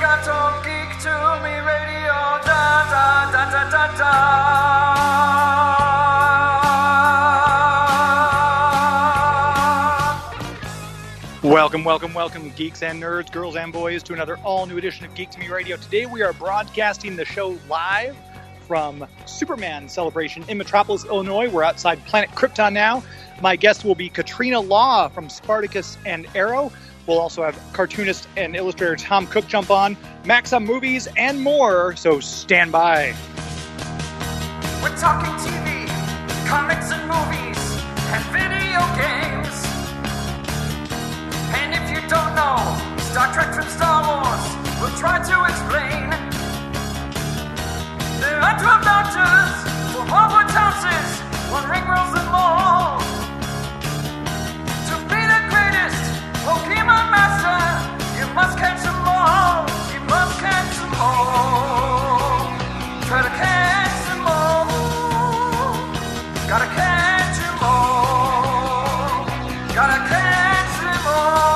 gatto, geek to me radio, da da da da da da. Welcome, welcome, welcome, geeks and nerds, girls and boys, to another all new edition of Geek to Me Radio. Today we are broadcasting the show live from Superman Celebration in Metropolis, Illinois. We're outside Planet Krypton now. My guest will be Katrina Law from Spartacus and Arrow. We'll also have cartoonist and illustrator Tom Cook jump on, Max on movies, and more. So stand by. We're talking TV, comics and movies, and video games. And if you don't know Star Trek from Star Wars, we'll try to explain. There are 12 doctors, four Hogwarts houses, one ring rules them all. To be the greatest oh, Pokemon master, you must catch all. You must catch all. Try to catch all. Gotta catch them all. Gotta catch them all.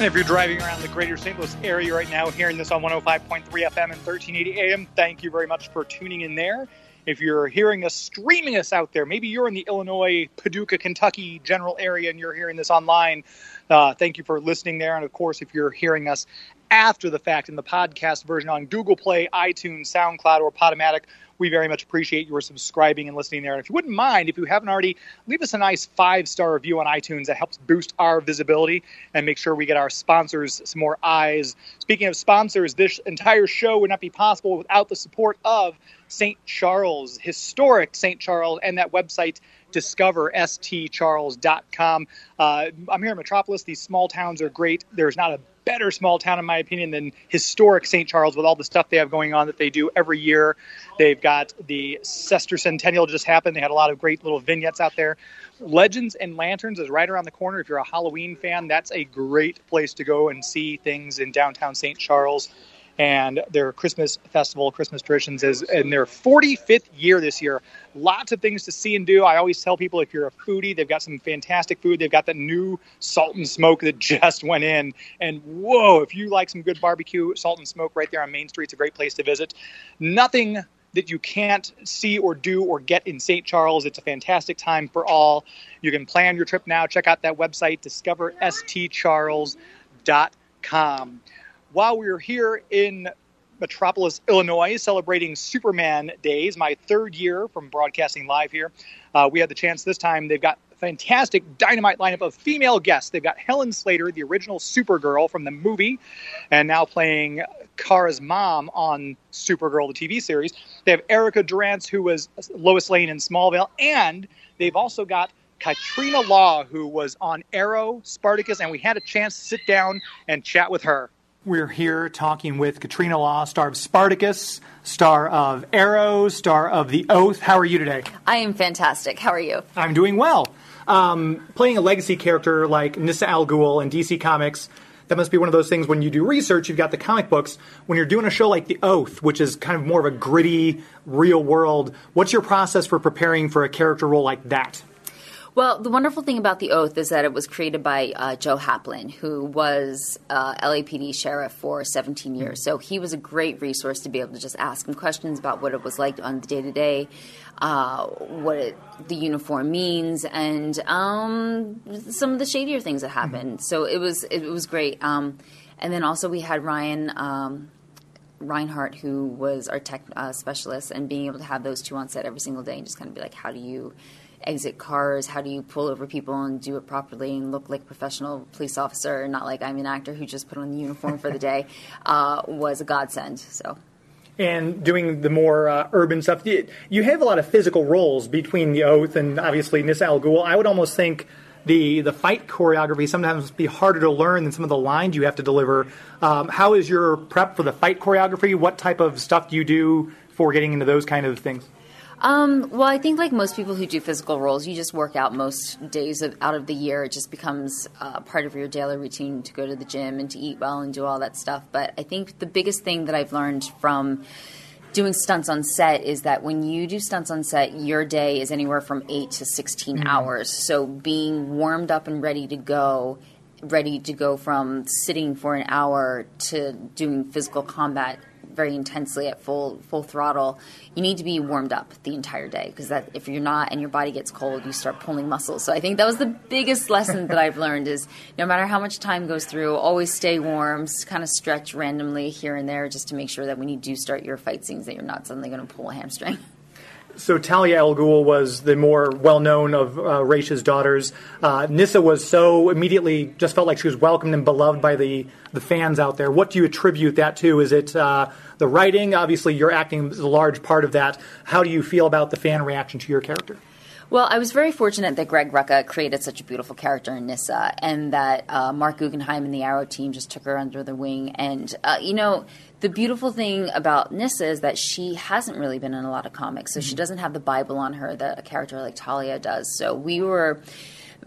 If you're driving around the greater St. Louis area right now, hearing this on 105.3 FM and 1380 AM, thank you very much for tuning in there. If you're hearing us, streaming us out there, maybe you're in the Illinois, Paducah, Kentucky general area and you're hearing this online, uh, thank you for listening there. And of course, if you're hearing us after the fact in the podcast version on Google Play, iTunes, SoundCloud, or Podomatic, we very much appreciate your subscribing and listening there. And if you wouldn't mind, if you haven't already, leave us a nice five star review on iTunes. That helps boost our visibility and make sure we get our sponsors some more eyes. Speaking of sponsors, this entire show would not be possible without the support of St. Charles, historic St. Charles, and that website discoverstcharles.com. Uh, I'm here in Metropolis. These small towns are great. There's not a better small town, in my opinion, than historic St. Charles with all the stuff they have going on that they do every year. They've got the Sester Centennial just happened. They had a lot of great little vignettes out there. Legends and Lanterns is right around the corner. If you're a Halloween fan, that's a great place to go and see things in downtown St. Charles. And their Christmas festival, Christmas traditions, is in their 45th year this year. Lots of things to see and do. I always tell people if you're a foodie, they've got some fantastic food. They've got the new salt and smoke that just went in. And whoa, if you like some good barbecue, salt and smoke right there on Main Street, it's a great place to visit. Nothing that you can't see or do or get in St. Charles. It's a fantastic time for all. You can plan your trip now. Check out that website, discoverstcharles.com. While we're here in Metropolis, Illinois, celebrating Superman Days, my third year from broadcasting live here, uh, we had the chance this time. They've got fantastic dynamite lineup of female guests. They've got Helen Slater, the original Supergirl from the movie, and now playing Kara's mom on Supergirl, the TV series. They have Erica Durance, who was Lois Lane in Smallville, and they've also got Katrina Law, who was on Arrow, Spartacus, and we had a chance to sit down and chat with her. We're here talking with Katrina Law, star of Spartacus, star of Arrow, star of The Oath. How are you today? I am fantastic. How are you? I'm doing well. Um, playing a legacy character like Nyssa Al Ghul in DC Comics, that must be one of those things when you do research, you've got the comic books. When you're doing a show like The Oath, which is kind of more of a gritty, real world, what's your process for preparing for a character role like that? Well, the wonderful thing about The Oath is that it was created by uh, Joe Halpin, who was uh, LAPD sheriff for 17 years. So he was a great resource to be able to just ask him questions about what it was like on the day to day, what it, the uniform means, and um, some of the shadier things that happened. So it was it was great. Um, and then also we had Ryan. Um, Reinhardt, who was our tech uh, specialist, and being able to have those two on set every single day and just kind of be like, how do you exit cars? How do you pull over people and do it properly and look like a professional police officer, and not like I'm an actor who just put on the uniform for the day? Uh, was a godsend. So. And doing the more uh, urban stuff, you, you have a lot of physical roles between the Oath and obviously Nyssa Al Ghul. I would almost think the the fight choreography sometimes be harder to learn than some of the lines you have to deliver. Um, how is your prep for the fight choreography? What type of stuff do you do for getting into those kind of things? Um, well, I think like most people who do physical roles, you just work out most days of, out of the year. It just becomes uh, part of your daily routine to go to the gym and to eat well and do all that stuff. But I think the biggest thing that I've learned from doing stunts on set is that when you do stunts on set, your day is anywhere from eight to 16 hours. So being warmed up and ready to go, ready to go from sitting for an hour to doing physical combat very intensely at full full throttle, you need to be warmed up the entire day because that if you're not and your body gets cold, you start pulling muscles. So I think that was the biggest lesson that I've learned is no matter how much time goes through, always stay warm, kind of stretch randomly here and there just to make sure that when you do start your fight scenes that you're not suddenly going to pull a hamstring. So Talia al Ghul was the more well-known of uh, Raish's daughters. Uh, Nyssa was so immediately just felt like she was welcomed and beloved by the the fans out there. What do you attribute that to? Is it uh, the writing? Obviously, your acting is a large part of that. How do you feel about the fan reaction to your character? Well, I was very fortunate that Greg Rucka created such a beautiful character in Nyssa, and that uh, Marc Guggenheim and the Arrow team just took her under the wing. And uh, you know, the beautiful thing about Nyssa is that she hasn't really been in a lot of comics, so she doesn't have the Bible on her that a character like Talia does. So we were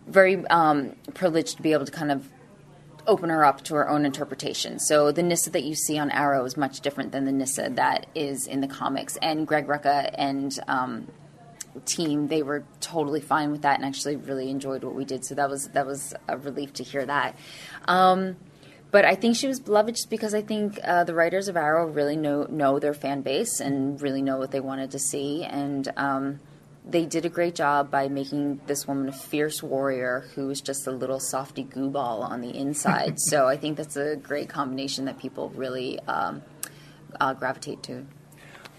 very um, privileged to be able to kind of open her up to her own interpretation. So the Nyssa that you see on Arrow is much different than the Nyssa that is in the comics. And Greg Rucka and um, team they were totally fine with that and actually really enjoyed what we did. So that was that was a relief to hear that. Um, but I think she was beloved just because I think uh, the writers of Arrow really know know their fan base and really know what they wanted to see and. Um, they did a great job by making this woman a fierce warrior who was just a little softy goo ball on the inside. so I think that's a great combination that people really um, uh, gravitate to.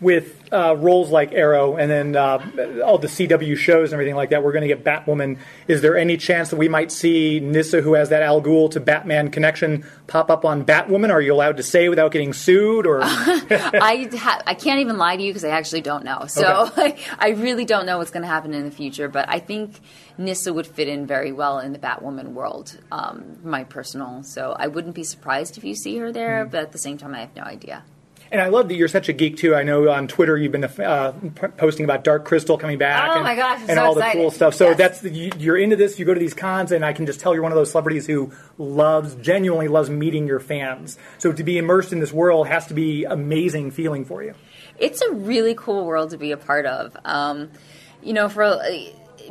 With uh, roles like Arrow and then uh, all the CW shows and everything like that, we're going to get Batwoman. Is there any chance that we might see Nyssa, who has that Al Ghul to Batman connection, pop up on Batwoman? Are you allowed to say without getting sued? Or I ha- I can't even lie to you because I actually don't know. So Okay. I really don't know what's going to happen in the future. But I think Nyssa would fit in very well in the Batwoman world. Um, my personal. So I wouldn't be surprised if you see her there. Mm-hmm. But at the same time, I have no idea. And I love that you're such a geek too. I know on Twitter you've been uh, posting about Dark Crystal coming back. Oh and, my gosh, I'm and so all the cool stuff. So Yes. that's you, you're into this. You go to these cons, and I can just tell you're one of those celebrities who loves, genuinely loves meeting your fans. So to be immersed in this world has to be amazing feeling for you. It's a really cool world to be a part of. Um, you know, for uh,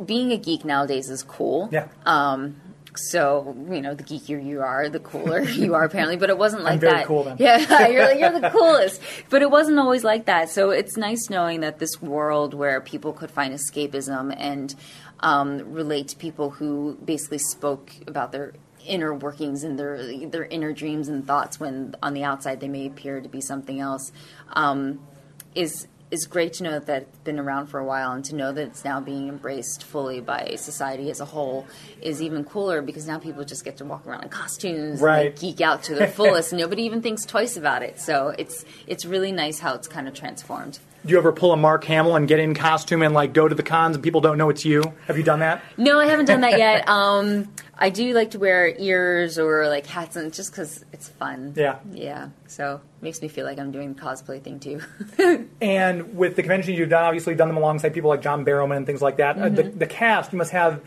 being a geek nowadays is cool. Yeah. Um, so you know, the geekier you are, the cooler you are apparently. But it wasn't like very that. cool then. Yeah, you're like, you're the coolest. But it wasn't always like that. So it's nice knowing that this world where people could find escapism and um, relate to people who basically spoke about their inner workings and their their inner dreams and thoughts when on the outside they may appear to be something else um, is is great to know that it's been around for a while and to know that it's now being embraced fully by society as a whole is even cooler because now people just get to walk around in costumes Right. like, geek out to their fullest. Nobody even thinks twice about it. So it's it's really nice how it's kind of transformed. Do you ever pull a Mark Hamill and get in costume and like go to the cons and people don't know it's you? Have you done that? No, I haven't done that yet. Um, I do like to wear ears or like hats and just because it's fun. Yeah. Yeah. So it makes me feel like I'm doing the cosplay thing too. And with the conventions you've done, obviously done them alongside people like John Barrowman and things like that. Uh, the, the cast, you must have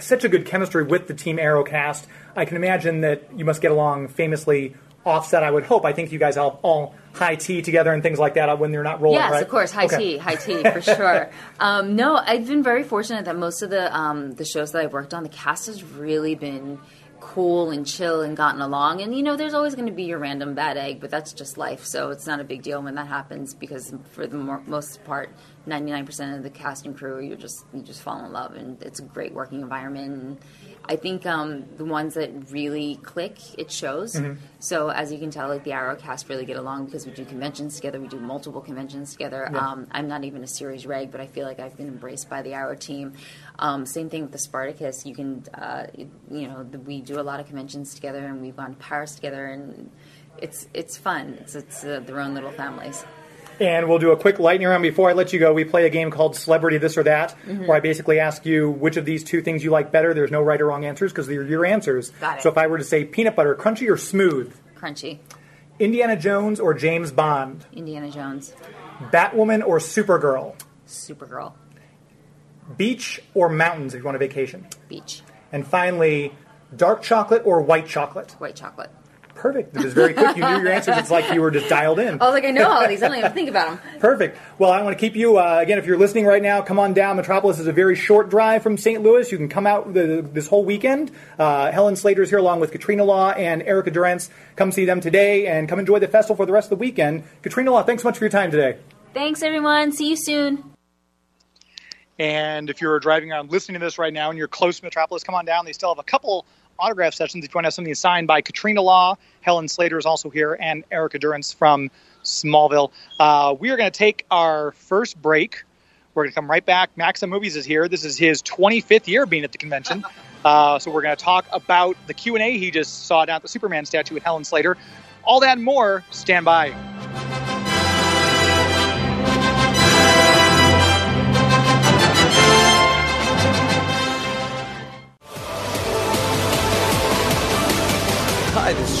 such a good chemistry with the Team Arrow cast. I can imagine that you must get along famously offset. I would hope. I think you guys all, all high tea together and things like that when they're not rolling. Yes, right? of course, high Okay. tea, high tea for sure. Um, no, I've been very fortunate that most of the um, the shows that I've worked on, the cast has really been cool and chill and gotten along. And you know, there's always going to be your random bad egg, but that's just life, so it's not a big deal when that happens because for the more, most part, 99% of the cast and crew, you just you just fall in love, and it's a great working environment. And I think um, the ones that really click, it shows. So as you can tell, like the Arrow cast really get along because we do conventions together. We do multiple conventions together. Um, I'm not even a series reg, but I feel like I've been embraced by the Arrow team. Um, same thing with the Spartacus. You can, uh, you know, the, we do a lot of conventions together, and we've gone to Paris together, and it's it's fun. It's it's uh, their own little families. And we'll do a quick lightning round before I let you go. We play a game called Celebrity This or That, Mm-hmm. where I basically ask you which of these two things you like better. There's no right or wrong answers because they're your answers. Got it. So if I were to say peanut butter, crunchy or smooth, Crunchy, Indiana Jones or James Bond, Indiana Jones, Batwoman or Supergirl, Supergirl, beach or mountains if you want a vacation, Beach, and finally, dark chocolate or white chocolate. White Chocolate, Perfect. It was very quick. You knew your answers. It's like you were just dialed in. I was like, I know all these. I don't even think about them. Perfect. Well, I want to keep you, uh, again, if you're listening right now, come on down. Metropolis is a very short drive from St. Louis. You can come out the, this whole weekend. Uh, Helen Slater's here along with Katrina Law and Erica Durance. Come see them today and come enjoy the festival for the rest of the weekend. Katrina Law, thanks so much for your time today. Thanks, everyone. See you soon. And if you're driving around listening to this right now and you're close to Metropolis, come on down. They still have a couple autograph sessions if you want to have something signed by Katrina Law. Helen Slater is also here, and Erica Durance from Smallville. Uh, we are going to take our first break. We're going to come right back. Max on Movies is here. This is his 25th year being at the convention. Uh, so we're going to talk about the Q&A he just saw down at the Superman statue with Helen Slater. All that and more. Stand by.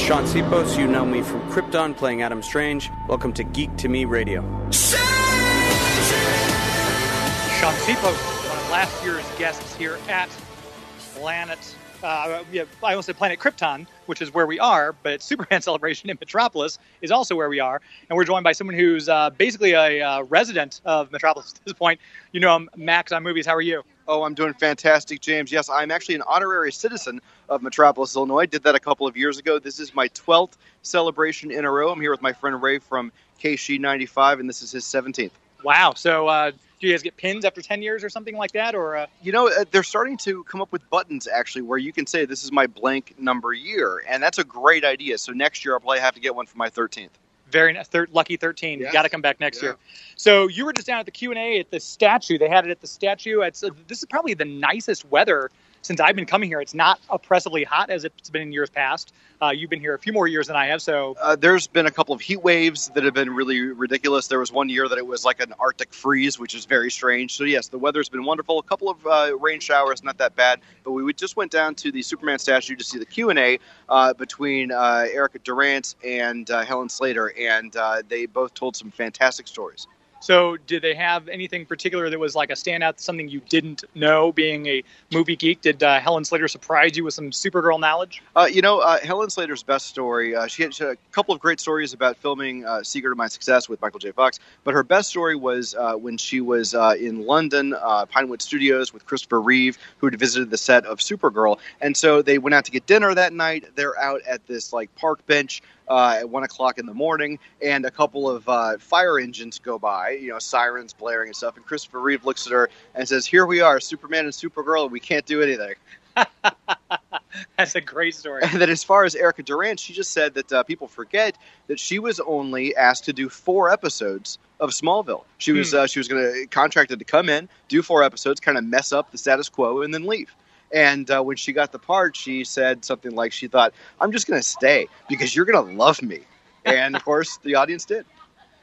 Shaun Sipos. You know me from Krypton playing Adam Strange. Welcome to Geek to Me Radio. Shaun Sipos, one of last year's guests here at Planet. Uh, yeah, I almost said Planet Krypton, which is where we are, but Superman Celebration in Metropolis is also where we are, and we're joined by someone who's uh, basically a uh, resident of Metropolis at this point. You know him, Max on movies. How are you? Oh, I'm doing fantastic, James. Yes, I'm actually an honorary citizen of Metropolis, Illinois. Did that a couple of years ago. This is my 12th celebration in a row. I'm here with my friend Ray from KC95, and this is his 17th. Wow. So, uh, do you guys get pins after 10 years or something like that? Or uh... You know, uh, they're starting to come up with buttons actually where you can say, this is my blank number year. And that's a great idea. So, next year I'll probably have to get one for my 13th. Very thir- lucky 13. Yes. You got to come back next Yeah. year. So you were just down at the Q and A at the statue. They had it at the statue. It's uh, this is probably the nicest weather since I've been coming here. It's not oppressively hot as it's been in years past. Uh, you've been here a few more years than I have. So Uh, there's been a couple of heat waves that have been really ridiculous. There was one year that it was like an Arctic freeze, which is very strange. So yes, the weather's been wonderful. A couple of uh, rain showers, not that bad. But we just went down to the Superman statue to see the Q and A uh, between uh, Erica Durance and uh, Helen Slater, and they both told some fantastic stories. So did they have anything particular that was like a standout, something you didn't know? Being a movie geek, did uh, Helen Slater surprise you with some Supergirl knowledge? Uh, you know, uh, Helen Slater's best story, uh, she, had, she had a couple of great stories about filming uh, Secret of My Success with Michael J. Fox, but her best story was uh, when she was in London, Pinewood Studios, with Christopher Reeve, who had visited the set of Supergirl. And so they went out to get dinner that night. They're out at this like park bench. Uh, at one o'clock in the morning, and a couple of uh, fire engines go by, you know, sirens blaring and stuff. And Christopher Reeve looks at her and says, "Here we are, Superman and Supergirl, and we can't do anything." That's a great story. And then, as far as Erica Durance, she just said that uh, people forget that she was only asked to do four episodes of Smallville. She was Hmm. uh, she was going to contracted to come in, do four episodes, kind of mess up the status quo, and then leave. And uh, when she got the part, she said something like she thought, "I'm just going to stay because you're going to love me." And of course, the audience did.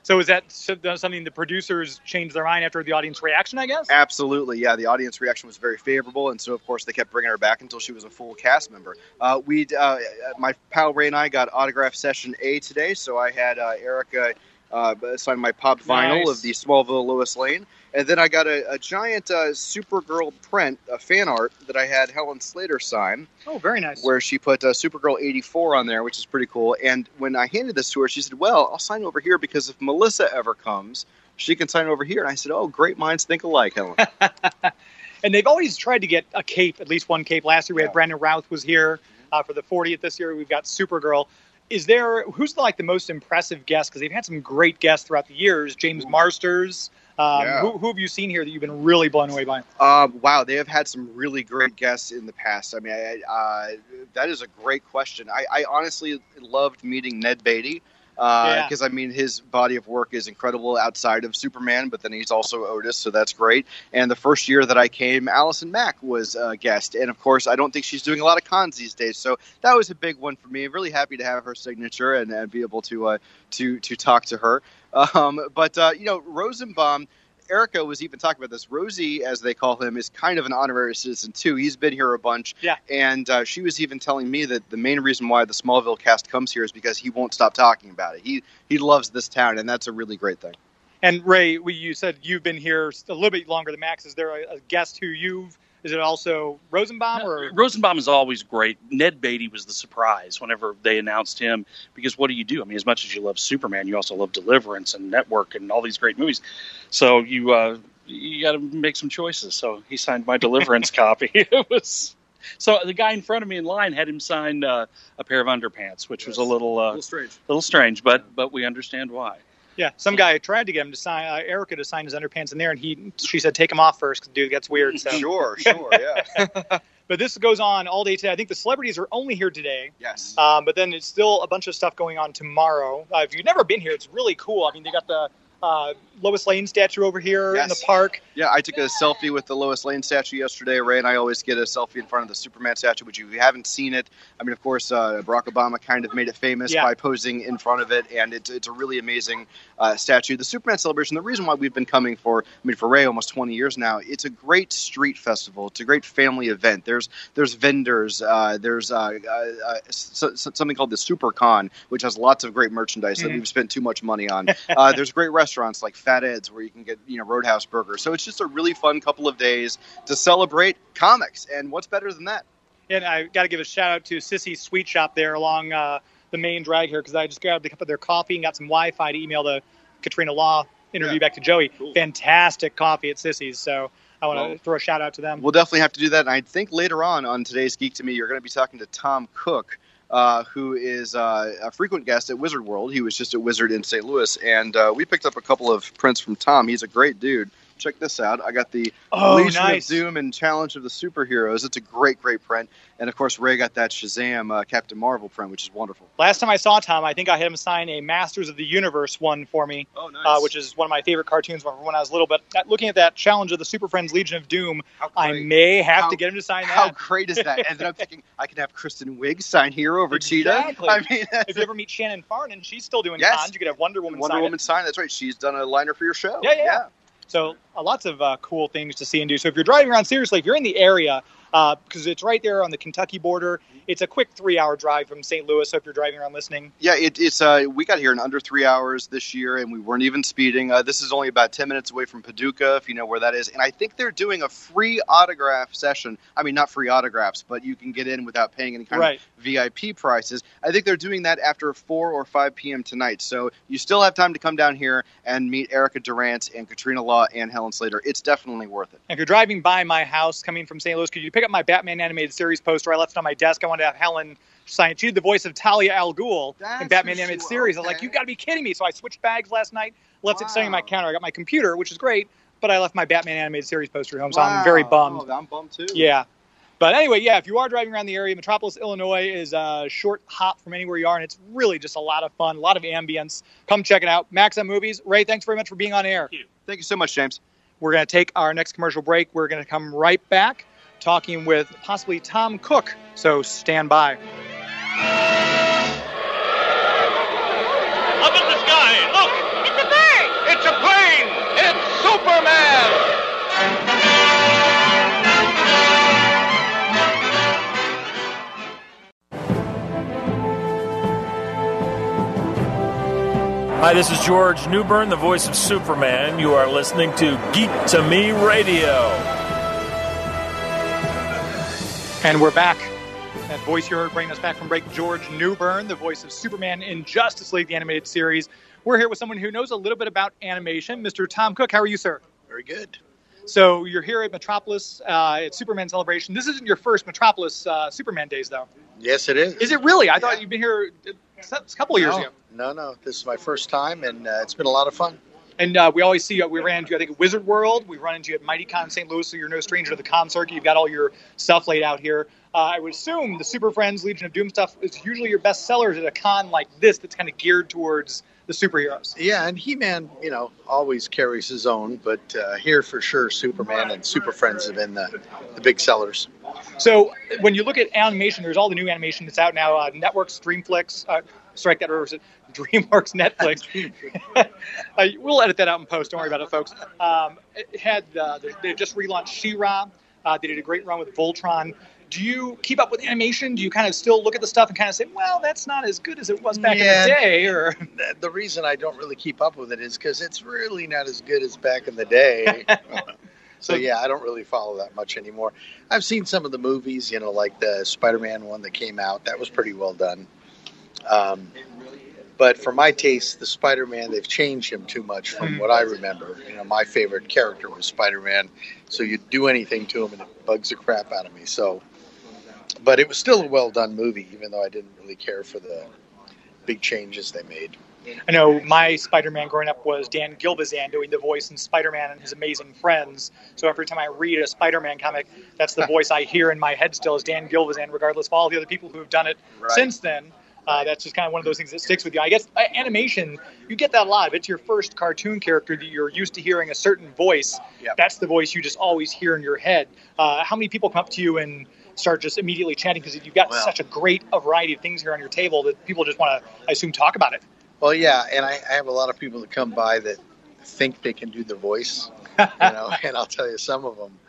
So is that something the producers changed their mind after the audience reaction? I guess. Absolutely, yeah. The audience reaction was very favorable, and so of course they kept bringing her back until she was a full cast member. Uh, we, uh, my pal Ray and I got autograph session A today, so I had uh, Erica uh, sign my pop vinyl Nice. of the Smallville Lois Lane, and then I got a, a giant uh, Supergirl print, a fan art that I had Helen Slater sign, Oh, very nice. where she put uh, Supergirl 84 on there, which is pretty cool. And when I handed this to her, she said, "Well, I'll sign over here because if Melissa ever comes." She can sign over here, and I said, "Oh, great minds think alike, Helen." And they've always tried to get a cape, at least one cape. Last year we had Yeah. Brandon Routh was here uh, for the 40th. This year we've got Supergirl. Is there who's like the most impressive guest? Because they've had some great guests throughout the years. James Marsters. Um, Yeah. who, who have you seen here that you've been really blown away by? Um, wow, they have had some really great guests in the past. I mean, I, uh, that is a great question. I, I honestly loved meeting Ned Beatty Yeah. because I mean his body of work is incredible outside of Superman, but then he's also Otis, so that's great. And the first year that I came, Allison Mack was a guest, and of course, I don't think she's doing a lot of cons these days, so that was a big one for me. Really happy to have her signature and, and be able to uh, to to talk to her. Um, but uh, you know, Rosenbaum. Erica was even talking about this. Rosie, as they call him, is kind of an honorary citizen too. He's been here a bunch. Yeah. And uh, she was even telling me that the main reason why the Smallville cast comes here is because he won't stop talking about it. He he loves this town, and that's a really great thing. And Ray, we, you said you've been here a little bit longer than Max. Is there a, a guest who you've Is it also Rosenbaum or Rosenbaum is always great. Ned Beatty was the surprise whenever they announced him because what do you do? I mean, as much as you love Superman, you also love Deliverance and Network and all these great movies. So you uh, you got to make some choices. So he signed my Deliverance copy. It was so the guy in front of me in line had him sign uh, a pair of underpants, which was a little uh, a little strange. little strange, but but we understand why. Yeah, some guy tried to get him to sign uh, Erica to sign his underpants in there, and he she said take him off first, 'cause, dude, it gets weird. So, Sure, sure, yeah. but this goes on all day today. I think the celebrities are only here today, yes. um, but then it's still a bunch of stuff going on tomorrow. Uh, if you've never been here, it's really cool. I mean, they got the uh, Lois Lane statue over here in the park. Yeah, I took a selfie with the Lois Lane statue yesterday. Ray and I always get a selfie in front of the Superman statue, but if you haven't seen it, I mean, of course, uh, Barack Obama kind of made it famous Yeah. by posing in front of it, and it's, it's a really amazing uh, statue. The Superman celebration, the reason why we've been coming for, I mean, for Ray almost 20 years now, it's a great street festival. It's a great family event. There's there's vendors. Uh, there's uh, uh, uh, s- s- something called the SuperCon, which has lots of great merchandise that Mhm. we've spent too much money on. uh, there's great restaurants like Fat Ed's where you can get you know Roadhouse Burger. So it's just a really fun couple of days to celebrate comics. And what's better than that? And I got to give a shout out to Sissy's Sweet Shop there along uh, the main drag here because I just grabbed a cup of their coffee and got some Wi-Fi to email the Katrina Law interview Yeah. back to Joey. Cool. Fantastic coffee at Sissy's. So I want to throw a shout out to them. We'll definitely have to do that. And I think later on on today's Geek to Me, you're going to be talking to Tom Cook. Uh, who is uh, a frequent guest at Wizard World? He was just at Wizard in St. Louis, and uh, we picked up a couple of prints from Tom. He's a great dude. Check this out. I got the oh, Legion nice. of Doom and Challenge of the Superheroes. It's a great, great print. And of course, Ray got that Shazam uh, Captain Marvel print, which is wonderful. Last time I saw Tom, I think I had him sign a Masters of the Universe one for me, Oh, nice. uh, which is one of my favorite cartoons from when I was little. But uh, looking at that challenge of the Super Friends Legion of Doom, I may have How- to get him to sign that. How great is that? and then I'm thinking I can have Kristen Wiig sign Hero over Exactly. Cheetah. I mean, If you ever meet Shannon Farnon, she's still doing Yes. cons. You could have Wonder Woman Wonder sign it. Woman sign. That's right. She's done a liner for your show. Yeah, yeah. So uh, lots of uh, cool things to see and do. So if you're driving around, seriously, if you're in the area, because it's right there on the Kentucky border, it's a quick three-hour drive from St. Louis. So if you're driving around listening, Yeah, it, it's uh, we got here in under three hours this year, and we weren't even speeding. Uh, this is only about ten minutes away from Paducah, if you know where that is. And I think they're doing a free autograph session. I mean, not free autographs, but you can get in without paying any kind right? of VIP prices. I think they're doing that after four or five p.m. tonight. So you still have time to come down here and meet Erica Durance and Katrina Law and Helen Slater. It's definitely worth it. If you're driving by my house coming from St. Louis, could you pick up my Batman animated series poster I left on my desk? I wanted to have Helen sign it. She did the voice of Talia al Ghul That's in Batman animated she- series. I was like, okay. you got to be kidding me! So I switched bags last night, left it sitting on my counter. I got my computer, which is great, but I left my Batman animated series poster at home, so I'm very bummed. Oh, I'm bummed too. Yeah. But anyway, yeah, if you are driving around the area, Metropolis, Illinois is a short hop from anywhere you are, and it's really just a lot of fun, a lot of ambience. Come check it out. Max on Movies. Ray, thanks very much for being on air. Thank you, Thank you so much, James. We're going to take our next commercial break. We're going to come right back talking with possibly Tom Cook. So stand by. Up in the sky, look! It's a bird! It's a plane! It's Superman! Hi, this is George Newbern, the voice of Superman. You are listening to Geek to Me Radio. And we're back. That voice you heard bringing us back from break, George Newbern, the voice of Superman in Justice League, the animated series. We're here with someone who knows a little bit about animation, Mr. Tom Cook. How are you, sir? Very good. So you're here at Metropolis uh, at Superman Celebration. This isn't your first Metropolis uh, Superman days, though. Yes, it is. Is it really? I thought you've been here a couple of years no, ago. No, no. This is my first time, and uh, it's been a lot of fun. And uh, we always see you. We ran into you, I think, Wizard World. We run into you at MightyCon St. Louis, so you're no stranger to the con circuit. You've got all your stuff laid out here. Uh, I would assume the Super Friends Legion of Doom stuff is usually your best sellers at a con like this that's kind of geared towards the superheroes. Yeah, and He-Man, you know, always carries his own, but uh, here for sure, Superman and Super Friends have been the, the big sellers. So when you look at animation, there's all the new animation that's out now. Uh, Networks, Dreamflix, uh, strike that, or is DreamWorks, Netflix? uh, we'll edit that out in post. Don't worry about it, folks. Um, it had uh, they, just relaunched She-Ra. Uh, they did a great run with Voltron. Do you keep up with animation? Do you kind of still look at the stuff and kind of say, "Well, that's not as good as it was back Yeah. in the day"? Or The, the reason I don't really keep up with it is because it's really not as good as back in the day. So yeah, I don't really follow that much anymore. I've seen some of the movies, you know, like the Spider-Man one that came out. That was pretty well done. Um, but for my taste, the Spider-Man they've changed him too much from what I remember. You know, my favorite character was Spider-Man, so you do anything to him and it bugs the crap out of me. So, but it was still a well done movie, even though I didn't really care for the big changes they made. I know my Spider-Man growing up was Dan Gilvezan doing the voice in Spider-Man and His Amazing Friends. So every time I read a Spider-Man comic, that's the voice I hear in my head still is Dan Gilvezan, regardless of all the other people who have done it Right. since then. Uh, that's just kind of one of those things that sticks with you. I guess uh, animation, you get that a lot. If it's your first cartoon character that you're used to hearing a certain voice, Yep. that's the voice you just always hear in your head. Uh, how many people come up to you and start just immediately chatting because you've got such a great a variety of things here on your table that people just want to, I assume, talk about it. Well, yeah, and I, I have a lot of people that come by that think they can do the voice, you know, and I'll tell you some of them.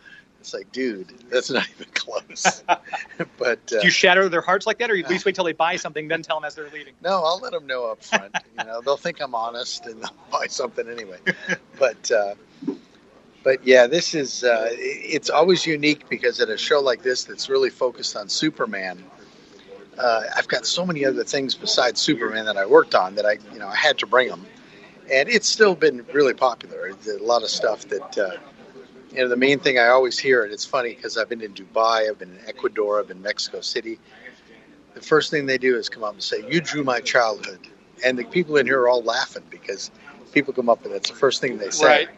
It's like, dude, that's not even close. but uh, Do you shatter their hearts like that, or you at least wait till they buy something, then tell them as they're leaving? no, I'll let them know up front. You know, they'll think I'm honest and they'll buy something anyway. But uh, but yeah, this is uh, it's always unique because at a show like this that's really focused on Superman. Uh, I've got so many other things besides Superman that I worked on that I, you know, I had to bring them, and it's still been really popular. A lot of stuff that, uh, you know, the main thing I always hear, and it's funny because I've been in Dubai, I've been in Ecuador, I've been in Mexico City. The first thing they do is come up and say, "You drew my childhood," and the people in here are all laughing because people come up and that's the first thing they say, Right.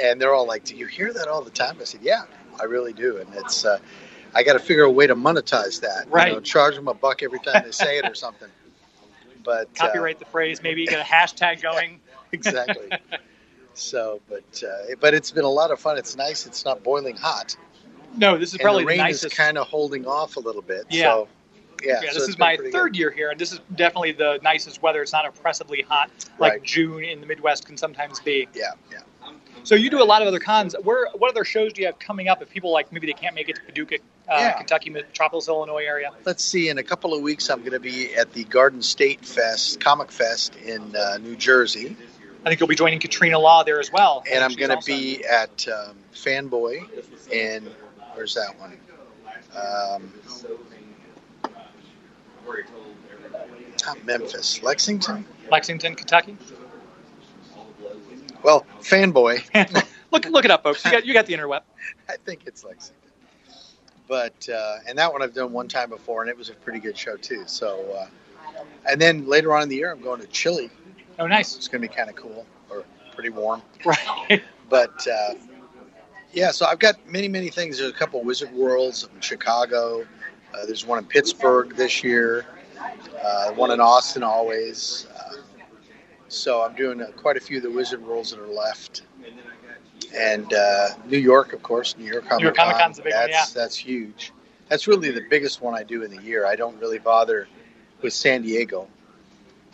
and they're all like, "Do you hear that all the time?" I said, "Yeah, I really do," and it's. Uh, I got to figure a way to monetize that. You Right. know, charge them a buck every time they say it or something. But uh, Copyright the phrase, maybe get a hashtag going. exactly. So, but uh, but it's been a lot of fun. It's nice. It's not boiling hot. No, this is And probably the rain the nicest. is kind of holding off a little bit. Yeah. So, yeah. yeah, so this is my third good. year here, and this is definitely the nicest weather. It's not oppressively hot like Right. June in the Midwest can sometimes be. Yeah, yeah. So you do a lot of other cons. Where what other shows do you have coming up? If people like maybe they can't make it to Paducah, uh, Yeah. Kentucky, Metropolis, Illinois area. Let's see. In a couple of weeks, I'm going to be at the Garden State Fest, Comic Fest in uh, New Jersey, I think you'll be joining Katrina Law there as well. and I'm going to be at um, Fanboy and where's that one? Um, not Memphis, Lexington. Lexington, Kentucky. Well, Fanboy. look look it up, folks. You got you got the interweb. I think it's Lexington. But uh, and that one I've done one time before, and it was a pretty good show too. So, uh, and then later on in the year, I'm going to Chile. Oh, nice. It's going to be kind of cool or pretty warm. Right. But uh, yeah, so I've got many many things. There's a couple Wizard Worlds in Chicago. Uh, there's one in Pittsburgh this year. Uh, one in Austin always. Uh, so I'm doing uh, quite a few of the Wizard Worlds that are left. And uh, New York, of course, New York Comic York Comic-Con's a big one, that's, That's huge. That's really the biggest one I do in the year. I don't really bother with San Diego.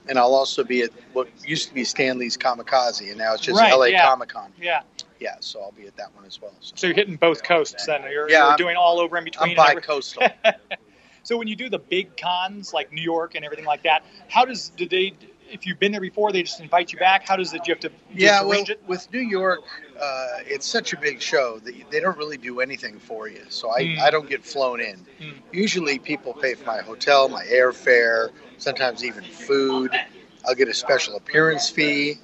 And I'll also be at what used to be Stan Lee's Comikaze, and now it's just Right, LA yeah. Comic Con. Yeah. Yeah, so I'll be at that one as well. So So you're hitting both coasts then. You're, Yeah, you're I'm- doing all over in between. I'm and bi-coastal. so when you do the big cons like New York and everything like that, how does do they? If you've been there before, they just invite you back. How does it? Do you have to just yeah, well, arrange it? with New York, uh, it's such a big show that they don't really do anything for you. So I, Mm. I don't get flown in. Mm. Usually people pay for my hotel, my airfare, sometimes even food. I'll get a special appearance fee.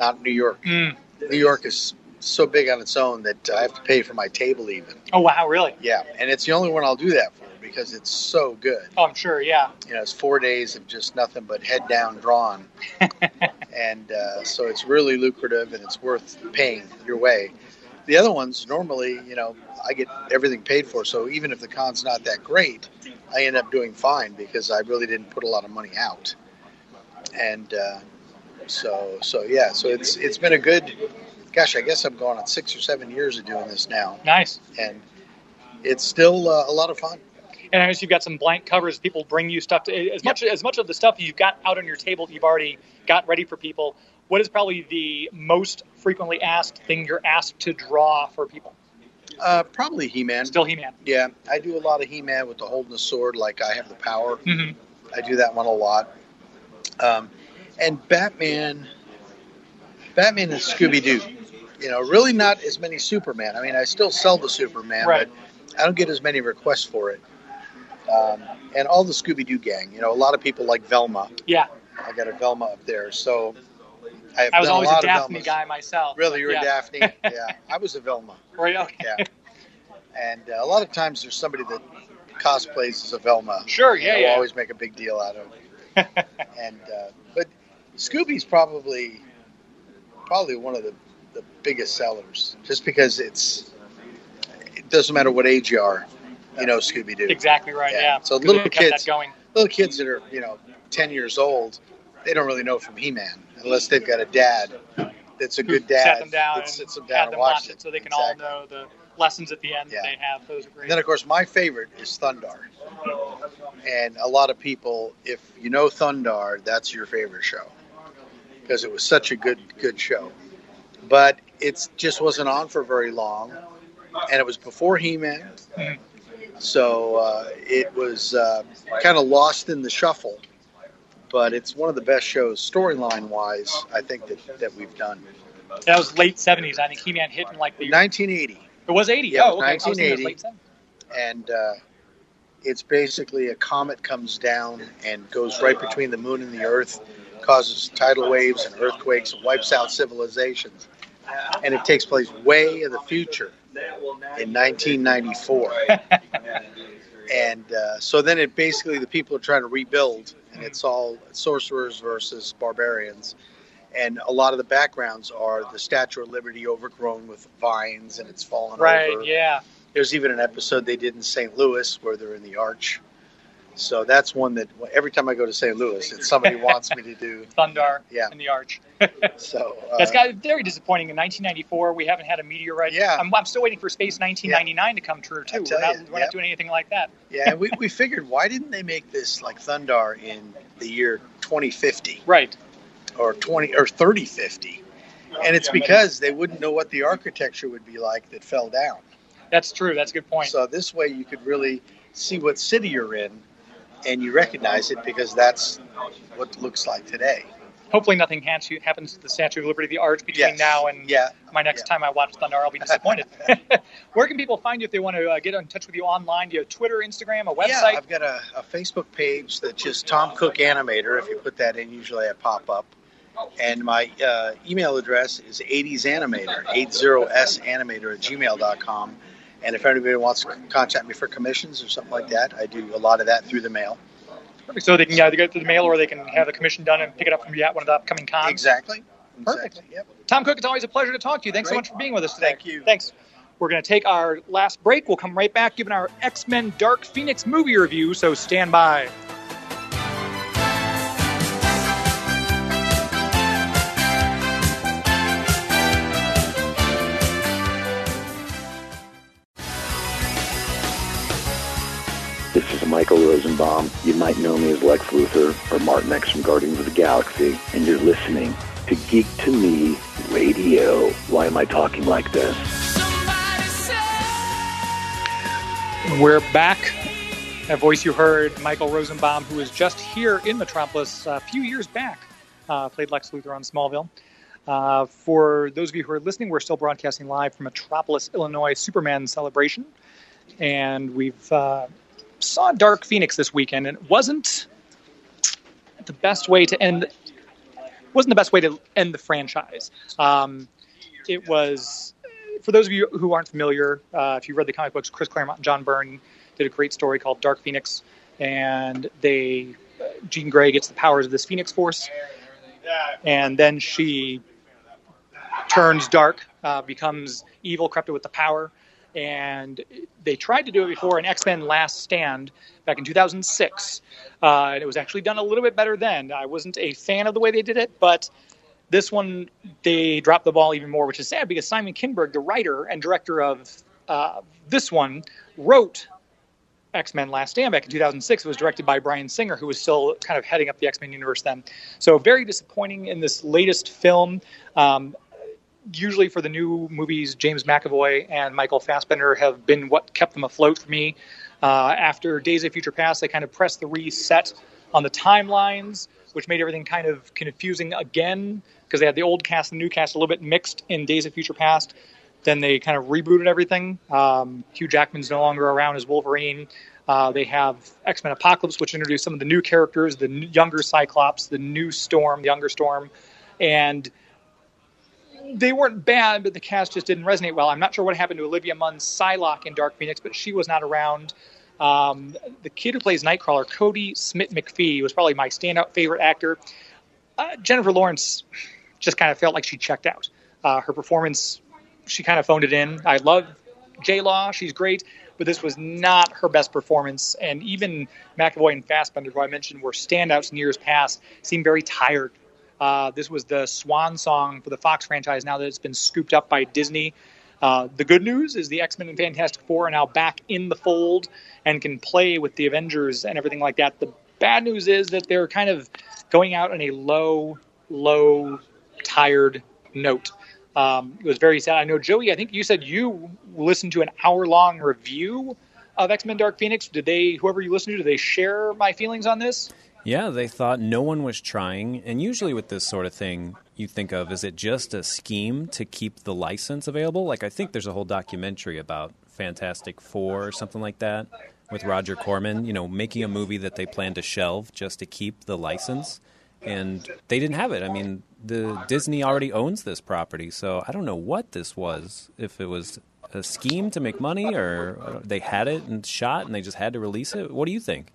Not New York. Mm. New York is so big on its own that I have to pay for my table even. Oh wow, really? Yeah, and it's the only one I'll do that for because it's so good. Oh, I'm sure. Yeah. You know, it's four days of just nothing but head down drawn, and uh, so it's really lucrative and it's worth paying your way. The other ones normally, you know, I get everything paid for, so even if the con's not that great, I end up doing fine because I really didn't put a lot of money out, and uh, so so yeah, so it's it's been a good. Gosh, I guess I'm going on six or seven years of doing this now, Nice. and it's still uh, a lot of fun. And I guess you've got some blank covers. People bring you stuff to as much as much of the stuff you've got out on your table that you've already got ready for people. What is probably the most frequently asked thing you're asked to draw for people? Uh, probably He-Man. Still He-Man. Yeah, I do a lot of He-Man with the holding the sword, like I have the power. Mhm. I do that one a lot. Um, and Batman, Batman and Scooby Doo. You know, really not as many Superman. I mean, I still sell the Superman, Right. but I don't get as many requests for it. Um, and all the Scooby Doo gang. You know, a lot of people like Velma. Yeah, I got a Velma up there, so I I was always a a Daphne guy myself. Really, you're yeah. a Daphne? yeah, I was a Velma. Right. Okay. Yeah, and uh, a lot of times there's somebody that cosplays as a Velma. Sure, yeah, they'll yeah. Always make a big deal out of it. and uh, but Scooby's probably probably one of the, the biggest sellers, just because it's it doesn't matter what age you are, you know Scooby Doo. Exactly right. Yeah. Yeah. So little kids-. Little kids that are you know ten years old, they don't really know from He-Man unless they've got a dad that's a good dad Sat them down and sits them had down them and watch watches it, so they can Exactly. all know the lessons at the end Yeah. that they have. Those are great. And then, of course, my favorite is Thundarr. And a lot of people, if you know Thundarr, that's your favorite show because it was such a good, good show. But it just wasn't on for very long, and it was before He-Man, Mhm. so uh, it was uh, kind of lost in the shuffle. But it's one of the best shows, storyline wise, I think that, that we've done. that was late '70s. I think He-Man hit in like the. 1980. It was '80. Yeah, it oh, was okay. I was thinking it was 1980. and uh, it's basically a comet comes down and goes right between the moon and the earth, causes tidal waves and earthquakes, and wipes out civilizations. And it takes place way in the future in 1994. and uh, so then it basically the people are trying to rebuild, and it's all sorcerers versus barbarians. And a lot of the backgrounds are the Statue of Liberty overgrown with vines and it's fallen Right. over. Yeah. There's even an episode they did in St. Louis where they're in the arch. So that's one that every time I go to St. Louis, it's somebody wants me to do. Thundarr Yeah. in the Arch. So uh, That's got very disappointing. In 1994, we haven't had a meteorite. Yeah. I'm, I'm still waiting for Space 1999 to come true too. tell We're, not, you, we're yeah. not doing anything like that. yeah, and we, we figured why didn't they make this like Thundarr in the year 2050 Right. or 20 or 3050? And it's because they wouldn't know what the architecture would be like that fell down. That's true. That's a good point. So this way you could really see what city you're in and you recognize it because that's what it looks like today. Hopefully, nothing happens to the Statue of Liberty, the Arch, between Yes. now and Yeah. my next Yeah. time I watch Thundarr. I'll be disappointed. Where can people find you if they want to uh, get in touch with you online? Do you have Twitter, Instagram, a website? Yeah, I've got a, a Facebook page that's just Tom Cook Animator. If you put that in, usually I pop up. And my uh, email address is 80s Animator, 80s Animator at gmail.com. And if anybody wants to contact me for commissions or something like that, I do a lot of that through the mail. Perfect. So they can either go through the mail or they can have the commission done and pick it up from you at one of the upcoming cons. Exactly. Perfect. Exactly. Yep. Tom Cook, it's always a pleasure to talk to you. Thanks so much for being with us today. Thank you. Thanks. We're going to take our last break. We'll come right back giving our X Men Dark Phoenix movie review, so stand by. Michael Rosenbaum. You might know me as Lex Luthor or Martin X from Guardians of the Galaxy, and you're listening to Geek to Me Radio. Why am I talking like this? We're back. That voice you heard, Michael Rosenbaum, who was just here in Metropolis a few years back, uh, played Lex Luthor on Smallville. Uh, for those of you who are listening, we're still broadcasting live from Metropolis, Illinois Superman celebration. And we've uh, saw Dark Phoenix this weekend, and it wasn't the best way to end. Wasn't the best way to end the franchise. Um, it was for those of you who aren't familiar, uh, if you read the comic books, Chris Claremont and John Byrne did a great story called Dark Phoenix, and they uh, Jean Grey gets the powers of this Phoenix Force, and then she turns dark, uh, becomes evil, corrupted with the power. And they tried to do it before in X Men Last Stand back in 2006. Uh, and it was actually done a little bit better then. I wasn't a fan of the way they did it, but this one they dropped the ball even more, which is sad because Simon Kinberg, the writer and director of uh, this one, wrote X Men Last Stand back in 2006. It was directed by Bryan Singer, who was still kind of heading up the X Men universe then. So very disappointing in this latest film. Um, usually for the new movies, James McAvoy and Michael Fassbender have been what kept them afloat for me. Uh, after Days of Future Past, they kind of pressed the reset on the timelines. which made everything kind of confusing again because they had the old cast and new cast a little bit mixed in Days of Future Past. Then they kind of rebooted everything. Um, Hugh Jackman's no longer around as Wolverine. Uh, they have X Men Apocalypse, which introduced some of the new characters, the younger Cyclops, the new Storm, the younger Storm, and they weren't bad, but the cast just didn't resonate well. I'm not sure what happened to Olivia Munn's Psylocke in Dark Phoenix, but she was not around. Um, the kid who plays Nightcrawler, Kodi Smit-McPhee, was probably my standout favorite actor. Uh, Jennifer Lawrence just kind of felt like she checked out. Uh, her performance, she kind of phoned it in. I love J Law, she's great, but this was not her best performance. And even McAvoy and Fassbender, who I mentioned were standouts in years past, seemed very tired. Uh, this was the swan song for the Fox franchise now that it's been scooped up by Disney. Uh, the good news is the X Men and Fantastic Four are now back in the fold and can play with the Avengers and everything like that. The bad news is that they're kind of going out on a low, low, tired note. Um, it was very sad. I know, Joey, I think you said you listened to an hour long review of X Men Dark Phoenix. Did they, whoever you listened to, did they share my feelings on this? Yeah, they thought no one was trying. And usually with this sort of thing, you think of is it just a scheme to keep the license available? Like, I think there's a whole documentary about Fantastic Four or something like that with Roger Corman, you know, making a movie that they plan to shelve just to keep the license. And they didn't have it. I mean, the Disney already owns this property, so I don't know what this was. If it was a scheme to make money, or they had it and shot, and they just had to release it. What do you think?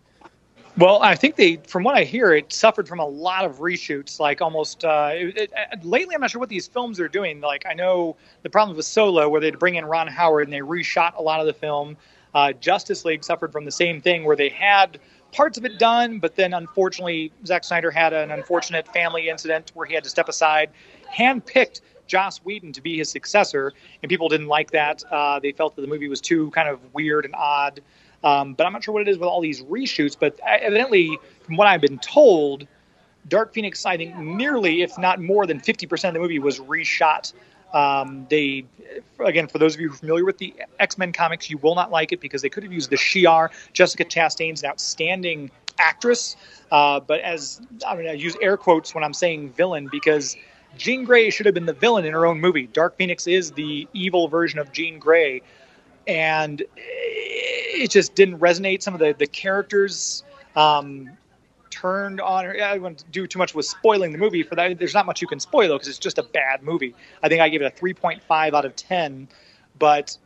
Well, I think they, from what I hear, it suffered from a lot of reshoots. Like almost uh, it, it, lately, I'm not sure what these films are doing. Like I know the problem with Solo, where they'd bring in Ron Howard and they reshot a lot of the film. Uh, Justice League suffered from the same thing, where they had parts of it done, but then unfortunately, Zack Snyder had an unfortunate family incident where he had to step aside, handpicked Joss Whedon to be his successor, and people didn't like that. Uh, they felt that the movie was too kind of weird and odd. Um, but I'm not sure what it is with all these reshoots. But evidently, from what I've been told, Dark Phoenix, I think nearly, if not more than 50% of the movie was reshot. Um, they, again, for those of you who are familiar with the X Men comics, you will not like it because they could have used the Shi'ar. Jessica Chastain's an outstanding actress, uh, but as I mean, I use air quotes when I'm saying villain because Jean Grey should have been the villain in her own movie. Dark Phoenix is the evil version of Jean Grey, and it just didn't resonate. Some of the the characters um, turned on her. I don't do too much with spoiling the movie for that. There's not much you can spoil though because it's just a bad movie. I think I gave it a 3.5 out of 10, but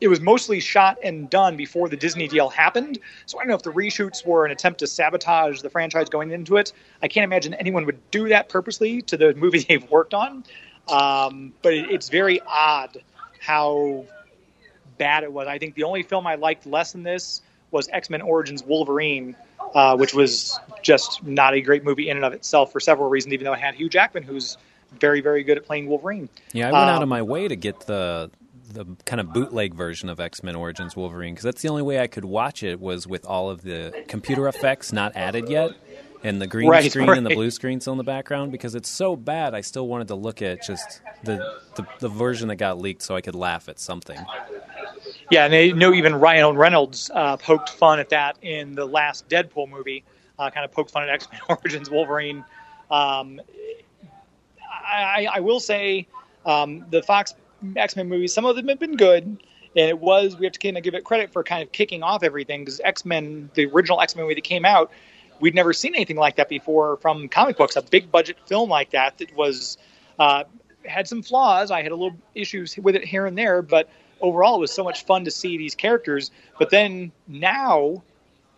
it was mostly shot and done before the Disney deal happened. So I don't know if the reshoots were an attempt to sabotage the franchise going into it. I can't imagine anyone would do that purposely to the movie they've worked on. Um, but it, it's very odd how bad it was. I think the only film I liked less than this was X Men Origins Wolverine, uh, which was just not a great movie in and of itself for several reasons, even though it had Hugh Jackman, who's very, very good at playing Wolverine. Yeah, I went um, out of my way to get the the kind of bootleg version of X Men Origins Wolverine because that's the only way I could watch it was with all of the computer effects not added yet. And the green Right, screen and the blue screen still in the background because it's so bad. I still wanted to look at just the, the the version that got leaked so I could laugh at something. Yeah, and they know even Ryan Reynolds uh, poked fun at that in the last Deadpool movie. Uh, kind of poked fun at X Men Origins Wolverine. Um, I, I will say um, the Fox X Men movies, some of them have been good, and it was we have to kind of give it credit for kind of kicking off everything because X Men, the original X Men movie that came out, we'd never seen anything like that before from comic books. A big budget film like that that was uh, had some flaws. I had a little issues with it here and there, but overall it was so much fun to see these characters. But then now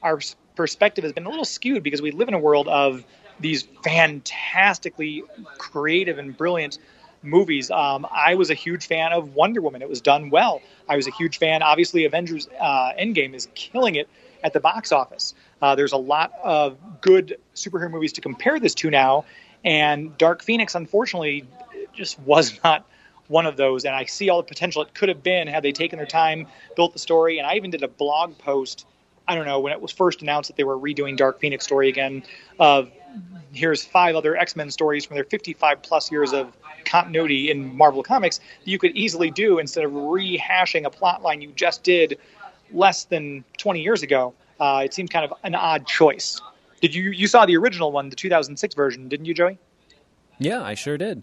our perspective has been a little skewed because we live in a world of these fantastically creative and brilliant movies. Um, I was a huge fan of Wonder Woman. It was done well. I was a huge fan. Obviously, Avengers uh, Endgame is killing it at the box office. Uh, there's a lot of good superhero movies to compare this to now, and Dark Phoenix, unfortunately, just was not one of those. And I see all the potential it could have been had they taken their time, built the story. And I even did a blog post. I don't know when it was first announced that they were redoing Dark Phoenix story again. Of here's five other X Men stories from their 55 plus years of continuity in Marvel Comics that you could easily do instead of rehashing a plot line you just did less than 20 years ago. Uh, it seemed kind of an odd choice Did you you saw the original one, the 2006 version, didn't you, Joey? Yeah, I sure did.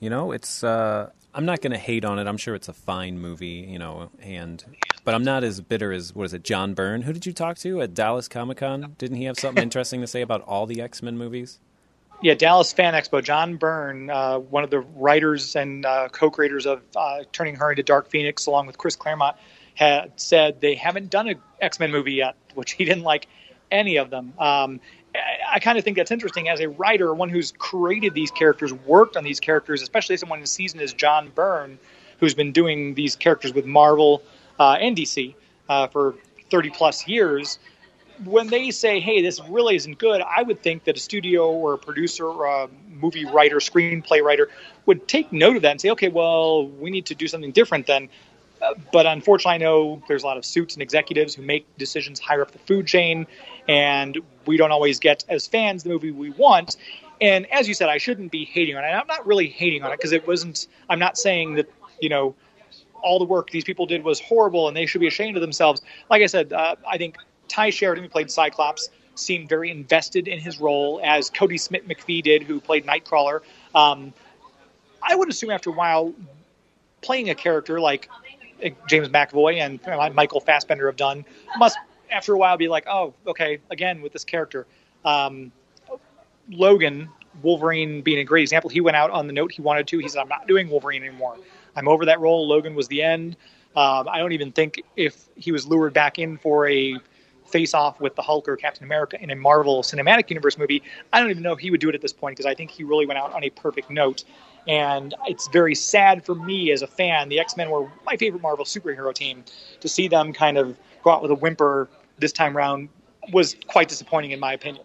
You know, it's uh, I'm not going to hate on it. I'm sure it's a fine movie, you know, and but I'm not as bitter as what is it, John Byrne? Who did you talk to at Dallas Comic Con? Didn't he have something interesting to say about all the X Men movies? Yeah, Dallas Fan Expo. John Byrne, uh, one of the writers and uh, co-creators of uh, Turning Her into Dark Phoenix, along with Chris Claremont, had said they haven't done an X Men movie yet, which he didn't like any of them. Um, I, kind of think that's interesting as a writer, one who's created these characters, worked on these characters, especially someone as seasoned as John Byrne, who's been doing these characters with Marvel uh, and DC uh, for 30 plus years. When they say, "Hey, this really isn't good," I would think that a studio or a producer, or a movie writer, screenplay writer would take note of that and say, "Okay, well, we need to do something different." Then but unfortunately, I know there's a lot of suits and executives who make decisions higher up the food chain, and we don't always get as fans the movie we want. And as you said, I shouldn't be hating on it. I'm not really hating on it because it wasn't. I'm not saying that you know all the work these people did was horrible and they should be ashamed of themselves. Like I said, uh, I think Tye Sheridan, who played Cyclops, seemed very invested in his role, as Kodi Smit-McPhee did, who played Nightcrawler. Um, I would assume after a while, playing a character like James McAvoy and Michael Fassbender have done must after a while be like, oh, okay, again with this character. Um, Logan, Wolverine being a great example, he went out on the note he wanted to. He said, I'm not doing Wolverine anymore. I'm over that role. Logan was the end. Um, I don't even think if he was lured back in for a face off with the Hulk or Captain America in a Marvel Cinematic Universe movie, I don't even know if he would do it at this point because I think he really went out on a perfect note. And it's very sad for me as a fan. The X Men were my favorite Marvel superhero team. To see them kind of go out with a whimper this time around was quite disappointing, in my opinion.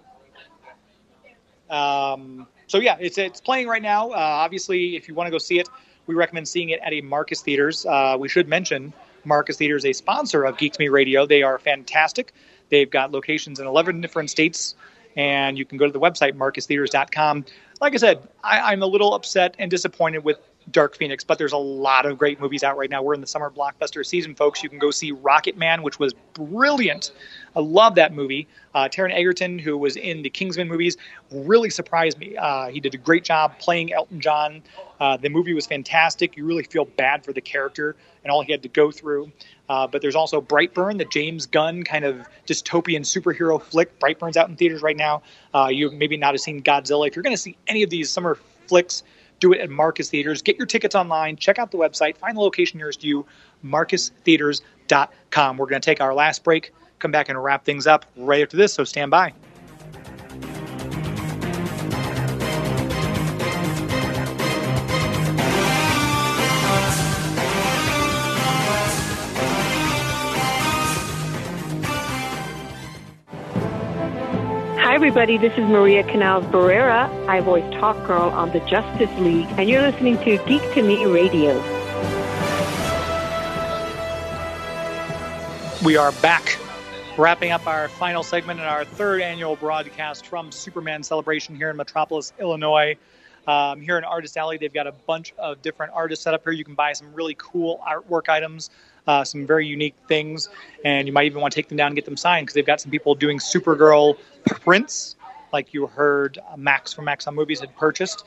Um, so yeah, it's it's playing right now. Uh, obviously, if you want to go see it, we recommend seeing it at a Marcus Theaters. Uh, we should mention Marcus Theaters, a sponsor of Geek Me Radio. They are fantastic. They've got locations in 11 different states, and you can go to the website marcustheaters.com like I said, I, I'm a little upset and disappointed with Dark Phoenix, but there's a lot of great movies out right now. We're in the summer blockbuster season, folks. You can go see Rocket Man, which was brilliant. I love that movie. Uh, Taron Egerton, who was in the Kingsman movies, really surprised me. Uh, he did a great job playing Elton John. Uh, the movie was fantastic. You really feel bad for the character and all he had to go through. Uh, but there's also Brightburn, the James Gunn kind of dystopian superhero flick. Brightburn's out in theaters right now. Uh, you maybe not have seen Godzilla. If you're going to see any of these summer flicks, do it at Marcus Theaters. Get your tickets online. Check out the website. Find the location nearest you. MarcusTheaters.com. We're going to take our last break. Come back and wrap things up right after this. So stand by. Hi, everybody. This is Maria Canals Barrera. I voice Talk Girl on the Justice League, and you're listening to Geek to Me Radio. We are back, wrapping up our final segment in our third annual broadcast from Superman Celebration here in Metropolis, Illinois. Um, here in Artist Alley, they've got a bunch of different artists set up here. You can buy some really cool artwork items, uh, some very unique things, and you might even want to take them down and get them signed because they've got some people doing Supergirl prints, like you heard Max from Max on Movies had purchased.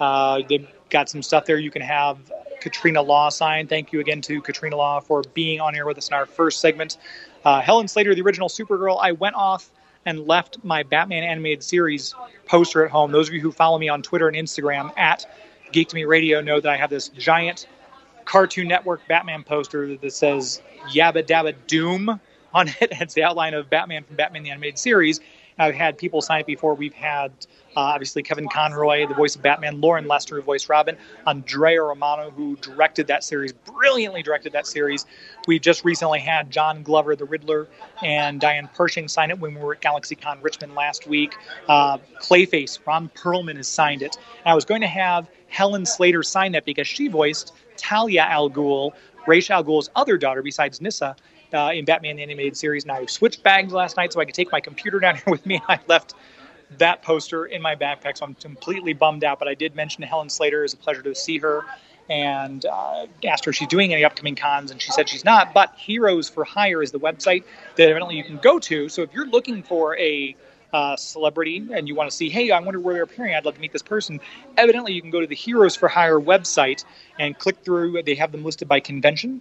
Uh, they've got some stuff there you can have Katrina Law signed. Thank you again to Katrina Law for being on here with us in our first segment. Uh, Helen Slater, the original Supergirl, I went off and left my Batman animated series poster at home. Those of you who follow me on Twitter and Instagram at Geek to Me Radio know that I have this giant Cartoon Network Batman poster that says Yabba Dabba Doom on it. It's the outline of Batman from Batman the Animated Series. I've had people sign it before. We've had uh, obviously Kevin Conroy, the voice of Batman, Loren Lester, who voiced Robin, Andrea Romano, who directed that series, brilliantly directed that series. We've just recently had John Glover, the Riddler, and Diane Pershing sign it when we were at GalaxyCon Richmond last week. Uh, Clayface, Ron Perlman has signed it. And I was going to have Helen Slater sign that because she voiced Talia Al Ghul, Ra's al Ghul's other daughter besides Nyssa, uh, in Batman the Animated Series. And I switched bags last night so I could take my computer down here with me. I left that poster in my backpack, so I'm completely bummed out. But I did mention Helen Slater. It's a pleasure to see her. And uh, asked her if she's doing any upcoming cons, and she said she's not. But Heroes for Hire is the website that evidently you can go to. So if you're looking for a uh, celebrity and you want to see, hey, I wonder where they're appearing. I'd love to meet this person. Evidently, you can go to the Heroes for Hire website and click through. They have them listed by convention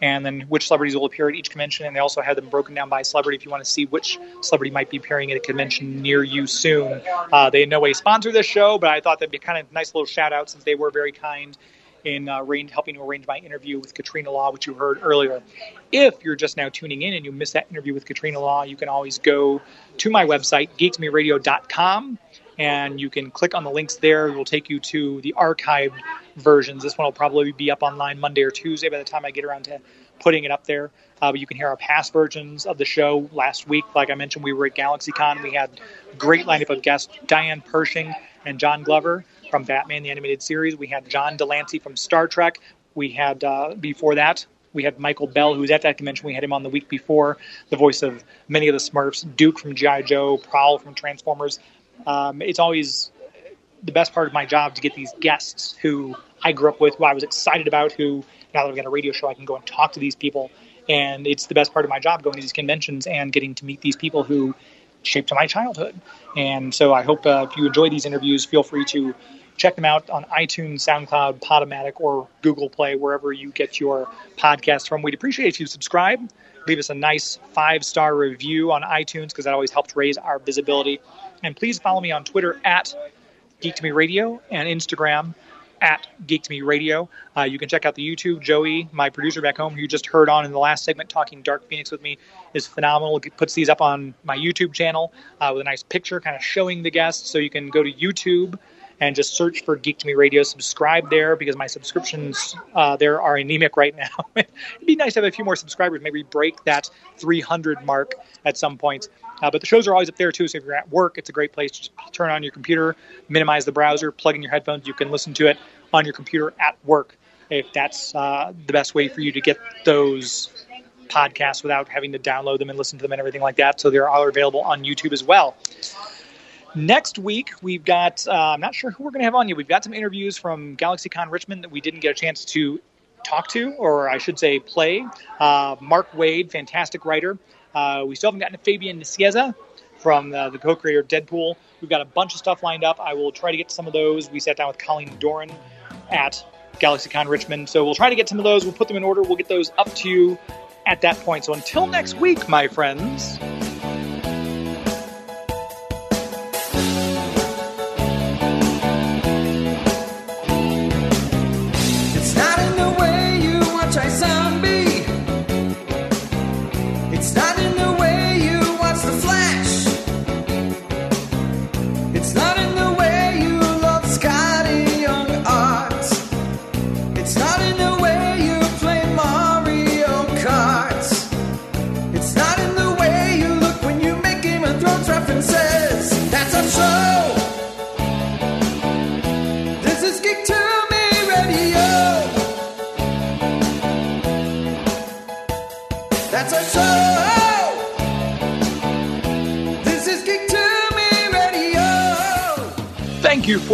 and then which celebrities will appear at each convention. And they also have them broken down by celebrity if you want to see which celebrity might be appearing at a convention near you soon. Uh, they in no way sponsor this show, but I thought that'd be kind of a nice little shout out since they were very kind in uh, helping to arrange my interview with Katrina Law, which you heard earlier. If you're just now tuning in and you missed that interview with Katrina Law, you can always go to my website, geektomeradio.com, and you can click on the links there. It will take you to the archived versions. This one will probably be up online Monday or Tuesday by the time I get around to putting it up there. Uh, but you can hear our past versions of the show. Last week, like I mentioned, we were at GalaxyCon. We had great lineup of guests: Diane Pershing and John Glover from Batman the Animated Series. We had John de Lancie from Star Trek. We had uh, before that we had Michael Bell, who was at that convention. We had him on the week before, the voice of many of the Smurfs, Duke from G.I. Joe, Prowl from Transformers. Um, it's always the best part of my job to get these guests who I grew up with, who I was excited about, who now that I've got a radio show, I can go and talk to these people. And it's the best part of my job going to these conventions and getting to meet these people who shaped my childhood. And so I hope uh, if you enjoy these interviews, feel free to check them out on iTunes, SoundCloud, Podomatic, or Google Play, wherever you get your podcast from. We'd appreciate if you subscribe, leave us a nice five star review on iTunes because that always helps raise our visibility. And please follow me on Twitter at Geek to Me Radio and Instagram at Geek to Me Radio. Uh, you can check out the YouTube. Joey, my producer back home, who you just heard on in the last segment talking Dark Phoenix with me, is phenomenal. He puts these up on my YouTube channel uh, with a nice picture kind of showing the guests. So you can go to YouTube and just search for Geek to Me Radio. Subscribe there because my subscriptions uh, there are anemic right now. It'd be nice to have a few more subscribers, maybe break that 300 mark at some point. Uh, but the shows are always up there too. So if you're at work, it's a great place to just turn on your computer, minimize the browser, plug in your headphones. You can listen to it on your computer at work if that's uh, the best way for you to get those podcasts without having to download them and listen to them and everything like that. So they're all available on YouTube as well. Next week, we've got, uh, I'm not sure who we're going to have on you. We've got some interviews from GalaxyCon Richmond that we didn't get a chance to talk to, or I should say, play. Uh, Mark Waid, fantastic writer. Uh, we still haven't gotten to Fabian Nicieza from uh, the co-creator Deadpool. We've got a bunch of stuff lined up. I will try to get some of those. We sat down with Colleen Doran at GalaxyCon Richmond, so we'll try to get some of those. We'll put them in order. We'll get those up to you at that point. So until next week, my friends.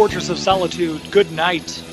Fortress of Solitude. Good night.